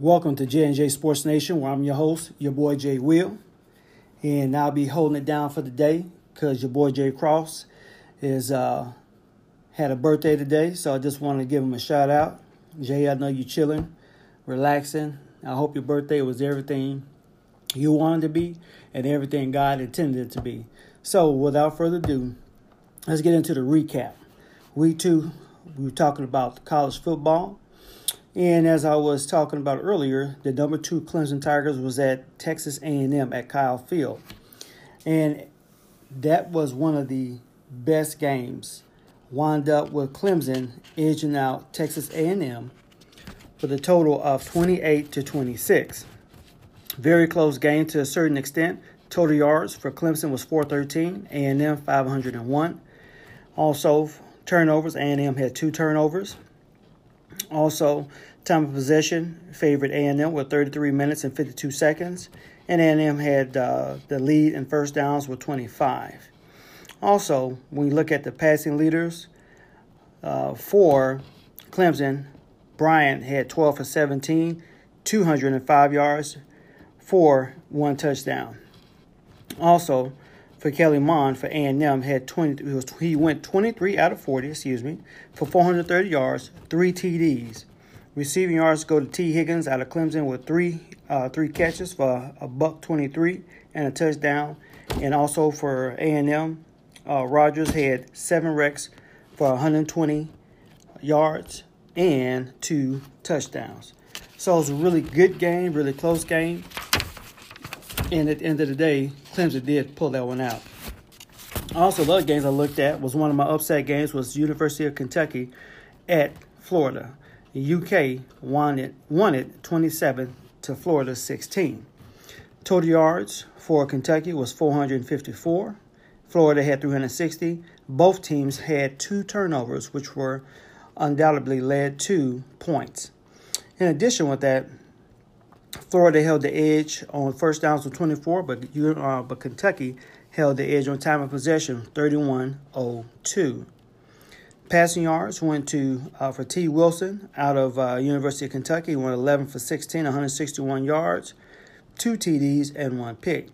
Welcome to J&J Sports Nation, where I'm your host, your boy Jay Will. And I'll be holding it down for the day because your boy Jay Cross is uh, had a birthday today. So I just wanted to give him a shout out. Jay, I know you're chilling, relaxing. I hope your birthday was everything you wanted to be and everything God intended it to be. So without further ado, let's get into the recap. Week two, we were talking about college football. And as I was talking about earlier, the number two Clemson Tigers was at Texas A&M at Kyle Field, and that was one of the best games. Wound up with Clemson edging out Texas A&M with a total of 28 to 26. Very close game to a certain extent. Total yards for Clemson was 413, A&M 501. Also turnovers, A&M had two turnovers. Also, time of possession favored A&M with 33 minutes and 52 seconds, and A&M had uh, the lead in first downs with 25. Also, when you look at the passing leaders uh, for Clemson, Bryant had 12 for 17, 205 yards for one touchdown. Also, for Kellen Mond for A&M had 20 was, he went 23 out of 40, excuse me, for 430 yards, 3 TDs. Receiving yards go to T. Higgins out of Clemson with 3 uh, 3 catches for a buck 23 and a touchdown. And also for A&M, uh, Rogers had 7 wrecks for 120 yards and 2 touchdowns. So it was a really good game, really close game. And at the end of the day, Clemson did pull that one out. Also, the other games I looked at was one of my upset games was University of Kentucky at Florida. UK won it, won it 27 to Florida 16. Total yards for Kentucky was 454. Florida had 360. Both teams had two turnovers, which were undoubtedly led to points. In addition, with that, Florida held the edge on first downs with 24, but uh, but Kentucky held the edge on time of possession 31-02. Passing yards went to uh, for T. Wilson out of uh, University of Kentucky, went 11 for 16, 161 yards, two TDs and one pick.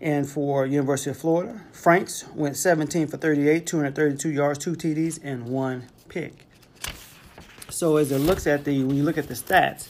And for University of Florida, Franks went 17 for 38, 232 yards, two TDs and one pick. So as it looks at the when you look at the stats,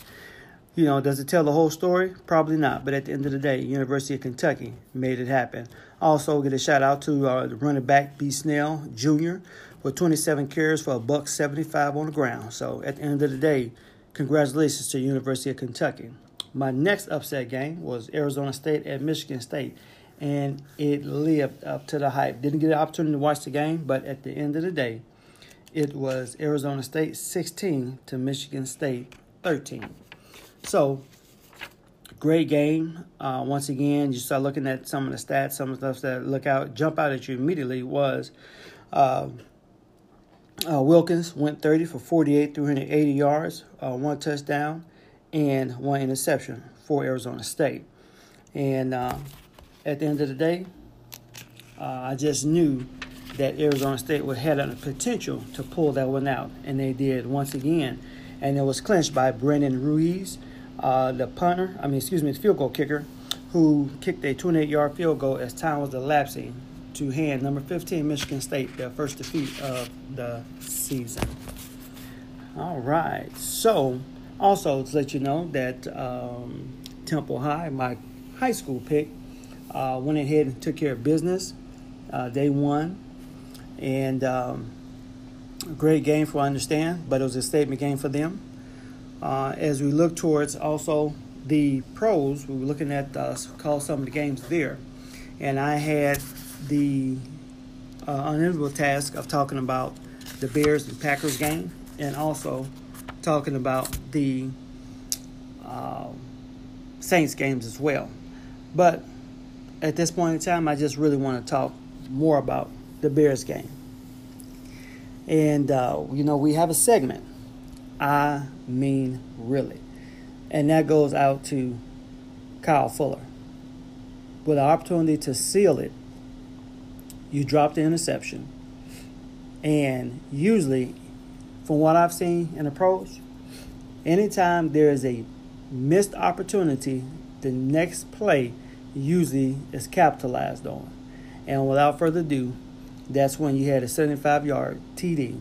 you know, does it tell the whole story? Probably not. But at the end of the day, University of Kentucky made it happen. Also, get a shout out to uh, the running back B. Snell Jr. with 27 carries for a buck 75 on the ground. So at the end of the day, congratulations to University of Kentucky. My next upset game was Arizona State at Michigan State, and it lived up to the hype. Didn't get an opportunity to watch the game, but at the end of the day, it was Arizona State 16 to Michigan State 13. So, great game. Uh, once again, you start looking at some of the stats, some of the stuff that look out, jump out at you immediately was uh, uh, Wilkins went 30 for 48, 380 yards, uh, one touchdown, and one interception for Arizona State. And uh, at the end of the day, uh, I just knew that Arizona State would have the potential to pull that one out, and they did once again. And it was clinched by Brendan Ruiz uh, the punter, I mean, excuse me, the field goal kicker, who kicked a 28 yard field goal as time was elapsing to hand number 15 Michigan State their first defeat of the season. All right. So, also to let you know that um, Temple High, my high school pick, uh, went ahead and took care of business. Uh, they won. And um, great game for I understand, but it was a statement game for them. Uh, as we look towards also the pros, we were looking at uh, call some of the games there, and I had the uh, unenviable task of talking about the Bears and Packers game, and also talking about the uh, Saints games as well. But at this point in time, I just really want to talk more about the Bears game. And, uh, you know, we have a segment I mean, really. And that goes out to Kyle Fuller. With the opportunity to seal it, you drop the interception. And usually, from what I've seen in approach, anytime there is a missed opportunity, the next play usually is capitalized on. And without further ado, that's when you had a 75 yard TD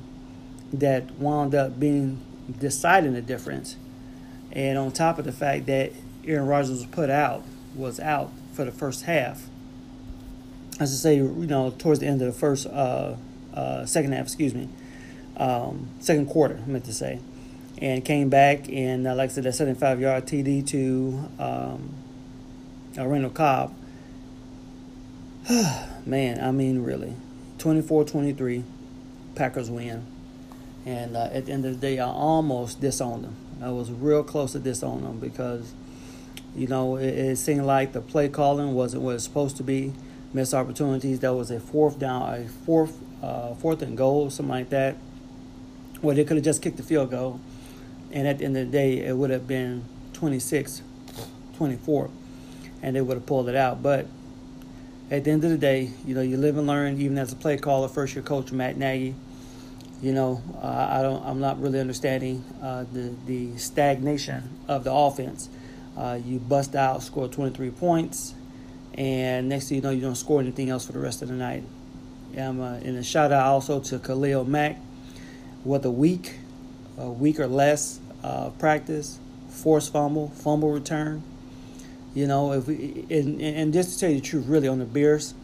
that wound up being deciding the difference. And on top of the fact that Aaron Rodgers was put out, was out for the first half. As I say, you know, towards the end of the first, uh, uh, second half, excuse me, um, second quarter, I meant to say, and came back and, uh, like I said, that 75 yard TD to um, uh, Randall Cobb. Man, I mean, really. 24 23, Packers win. And uh, at the end of the day, I almost disowned them. I was real close to disowning them because, you know, it, it seemed like the play calling wasn't what it's supposed to be. Missed opportunities. That was a fourth down, a fourth, uh, fourth and goal, something like that, where they could have just kicked the field goal. And at the end of the day, it would have been 26 24, and they would have pulled it out. But at the end of the day, you know, you live and learn. Even as a play caller, first year coach Matt Nagy, you know, uh, I don't, I'm not really understanding uh, the the stagnation of the offense. Uh, you bust out, score 23 points, and next thing you know, you don't score anything else for the rest of the night. Um, uh, and a shout out also to Khalil Mack, with a week, a week or less uh, practice, forced fumble, fumble return. You know, if we and, and just to tell you the truth, really on the Bears,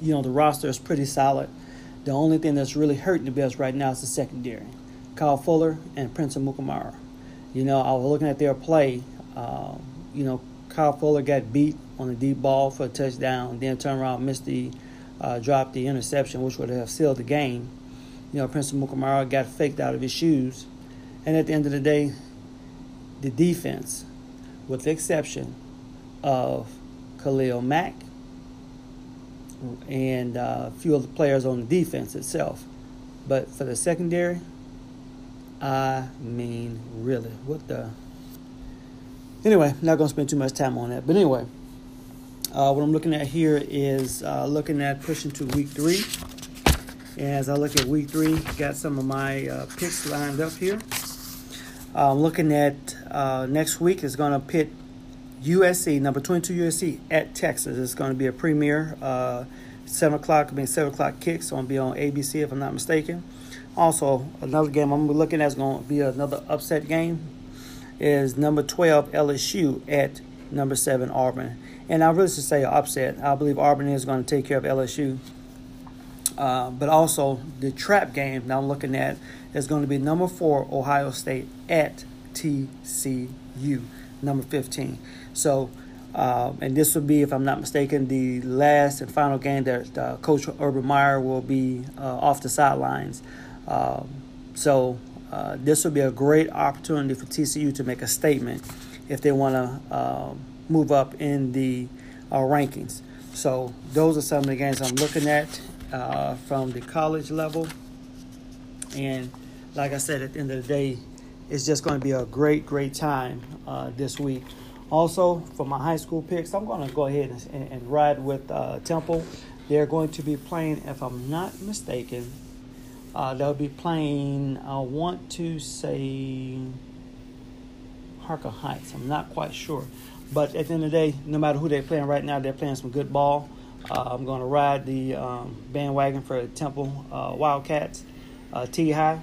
you know, the roster is pretty solid. The only thing that's really hurting the Bears right now is the secondary, Kyle Fuller and Prince Amukamara. You know, I was looking at their play. Um, you know, Kyle Fuller got beat on the deep ball for a touchdown, then turned around, missed the, uh, dropped the interception, which would have sealed the game. You know, Prince Amukamara got faked out of his shoes, and at the end of the day, the defense, with the exception of Khalil Mack and uh, a few of the players on the defense itself. But for the secondary, I mean, really, what the. Anyway, not going to spend too much time on that. But anyway, uh, what I'm looking at here is uh, looking at pushing to week three. As I look at week three, got some of my uh, picks lined up here. I'm looking at uh, next week is going to pit USC, number 22 USC at Texas. It's going to be a premiere. Uh, 7 o'clock, I mean 7 o'clock kicks. going to be on ABC if I'm not mistaken. Also, another game I'm looking at is going to be another upset game is number 12 LSU at number 7 Auburn. And I really should say upset. I believe Auburn is going to take care of LSU. Uh, but also the trap game that I'm looking at is going to be number 4 Ohio State at TCU, number 15. So, uh, and this will be, if I'm not mistaken, the last and final game that uh, Coach Urban Meyer will be uh, off the sidelines. Um, so, uh, this will be a great opportunity for TCU to make a statement if they want to um, move up in the uh, rankings. So, those are some of the games I'm looking at uh, from the college level. And like I said, at the end of the day, it's just going to be a great, great time this week. Also, for my high school picks, I'm going to go ahead and, and ride with uh, Temple. They're going to be playing, if I'm not mistaken, uh, they'll be playing, I want to say Harker Heights. I'm not quite sure. But at the end of the day, no matter who they're playing right now, they're playing some good ball. Uh, I'm going to ride the um, bandwagon for Temple uh, Wildcats, uh, T High.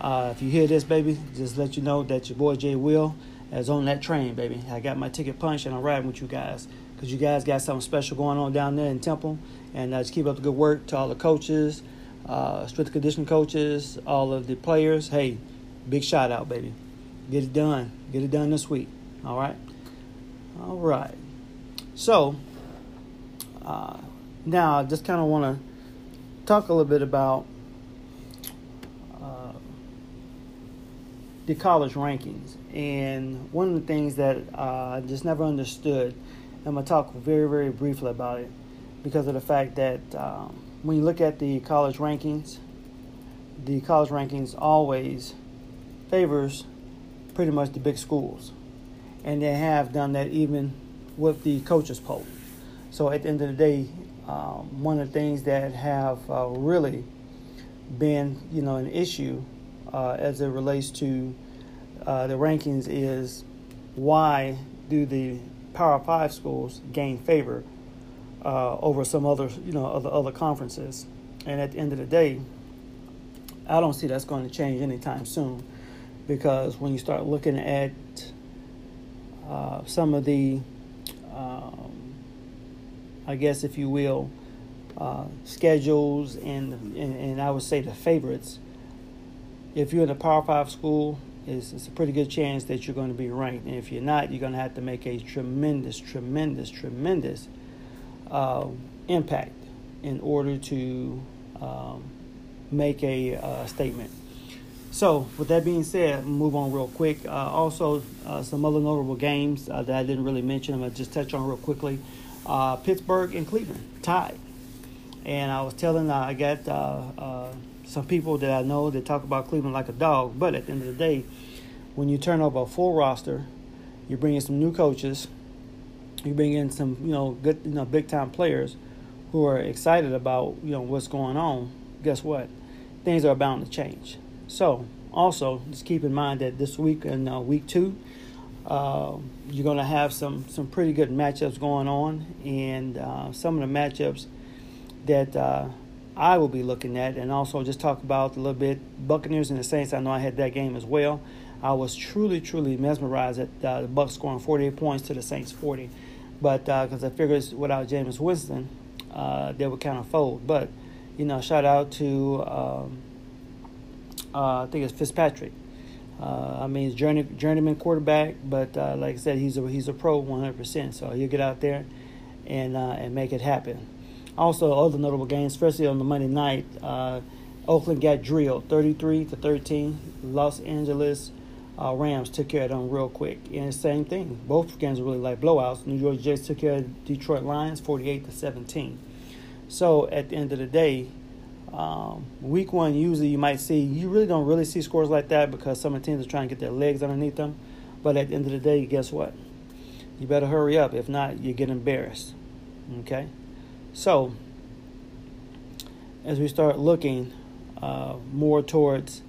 Uh, if you hear this, baby, just let you know that your boy Jay Will is on that train, baby. I got my ticket punched and I'm riding with you guys because you guys got something special going on down there in Temple. And uh, just keep up the good work to all the coaches, uh, strength condition coaches, all of the players. Hey, big shout out, baby. Get it done. Get it done this week. All right. All right. So uh, now I just kind of want to talk a little bit about uh, the college rankings. And one of the things that uh, I just never understood, I'm going to talk very, very briefly about it because of the fact that um, when you look at the college rankings, the college rankings always favors pretty much the big schools. And they have done that even with the coaches poll. So at the end of the day, um, one of the things that have uh, really been, you know, an issue uh, as it relates to uh, the rankings is why do the Power Five schools gain favor uh, over some other, you know, other other conferences? And at the end of the day, I don't see that's going to change anytime soon, because when you start looking at uh, some of the, um, I guess, if you will, uh, schedules and, and and I would say the favorites. If you're in a Power Five school, it's, it's a pretty good chance that you're going to be ranked. And if you're not, you're going to have to make a tremendous, tremendous, tremendous uh, impact in order to um, make a uh, statement. So, with that being said, move on real quick. Uh, also, uh, some other notable games uh, that I didn't really mention. I'm going to just touch on real quickly. Pittsburgh and Cleveland tied. And I was telling, I got some people that I know that talk about Cleveland like a dog, but at the end of the day, when you turn over a full roster, you bring in some new coaches, you bring in some you know good you know big time players who are excited about you know what's going on. Guess what? Things are bound to change. So also just keep in mind that this week and uh, week two, uh, you're going to have some some pretty good matchups going on, and uh, some of the matchups that uh, I will be looking at, and also just talk about a little bit Buccaneers and the Saints. I know I had that game as well. I was truly, truly mesmerized at uh, the Bucs scoring 48 points to the Saints 40, but because uh, I figured without Jameis Winston, uh, they would kind of fold. But you know, shout out to um, uh, I think it's Fitzpatrick. Uh, I mean, he's journey, journeyman quarterback, but uh, like I said, he's a he's a pro 100%. So he'll get out there and and make it happen. Also, other notable games, especially on the Monday night, uh, Oakland got drilled 33 to 13. Los Angeles uh, Rams took care of them real quick. And same thing, both games really like blowouts. New York Jets took care of Detroit Lions 48 to 17. So at the end of the day, um, week one, usually you might see, you really don't really see scores like that because some teams are trying to get their legs underneath them. But at the end of the day, guess what? You better hurry up. If not, you get embarrassed. Okay? So, as we start looking uh, more towards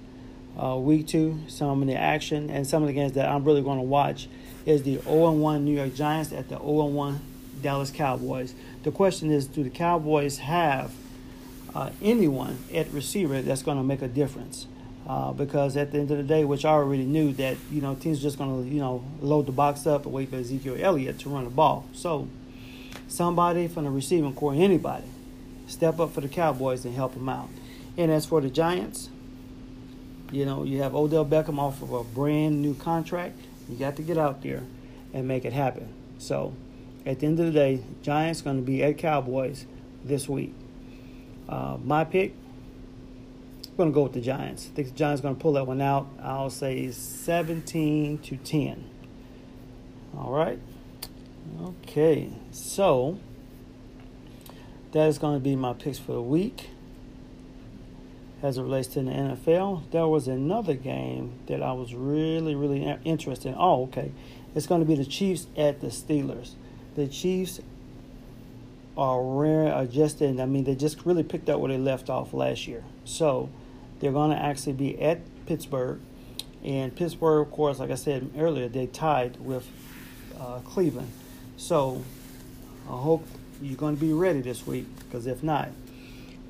uh, week two, some of the action and some of the games that I'm really going to watch is the 0 1 New York Giants at the 0 1 Dallas Cowboys. The question is do the Cowboys have uh, anyone at receiver that's going to make a difference? Uh, because at the end of the day, which I already knew that you know teams just going to you know load the box up and wait for Ezekiel Elliott to run the ball. So somebody from the receiving corps, anybody, step up for the Cowboys and help them out. And as for the Giants, you know, you have Odell Beckham off of a brand new contract. You got to get out there and make it happen. So, at the end of the day, Giants going to be at Cowboys this week. Uh, my pick, I'm going to go with the Giants. I think the Giants going to pull that one out. I'll say 17 to 10. All right. Okay, so that is going to be my picks for the week. As it relates to the NFL, there was another game that I was really, really interested in. Oh, okay. It's going to be the Chiefs at the Steelers. The Chiefs are rare adjusted. I mean, they just really picked up where they left off last year. So they're going to actually be at Pittsburgh. And Pittsburgh, of course, like I said earlier, they tied with uh, Cleveland. So I hope you're going to be ready this week because if not,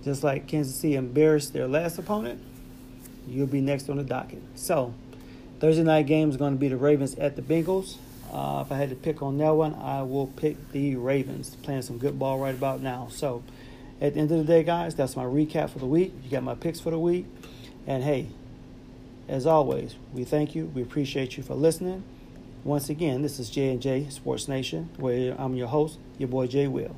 just like Kansas City embarrassed their last opponent, you'll be next on the docket. So Thursday night game is going to be the Ravens at the Bengals. Uh, if I had to pick on that one, I will pick the Ravens. Playing some good ball right about now. So at the end of the day, guys, that's my recap for the week. You got my picks for the week. And hey, as always, we thank you. We appreciate you for listening. Once again, this is J and J Sports Nation, where I'm your host, your boy Jay Will.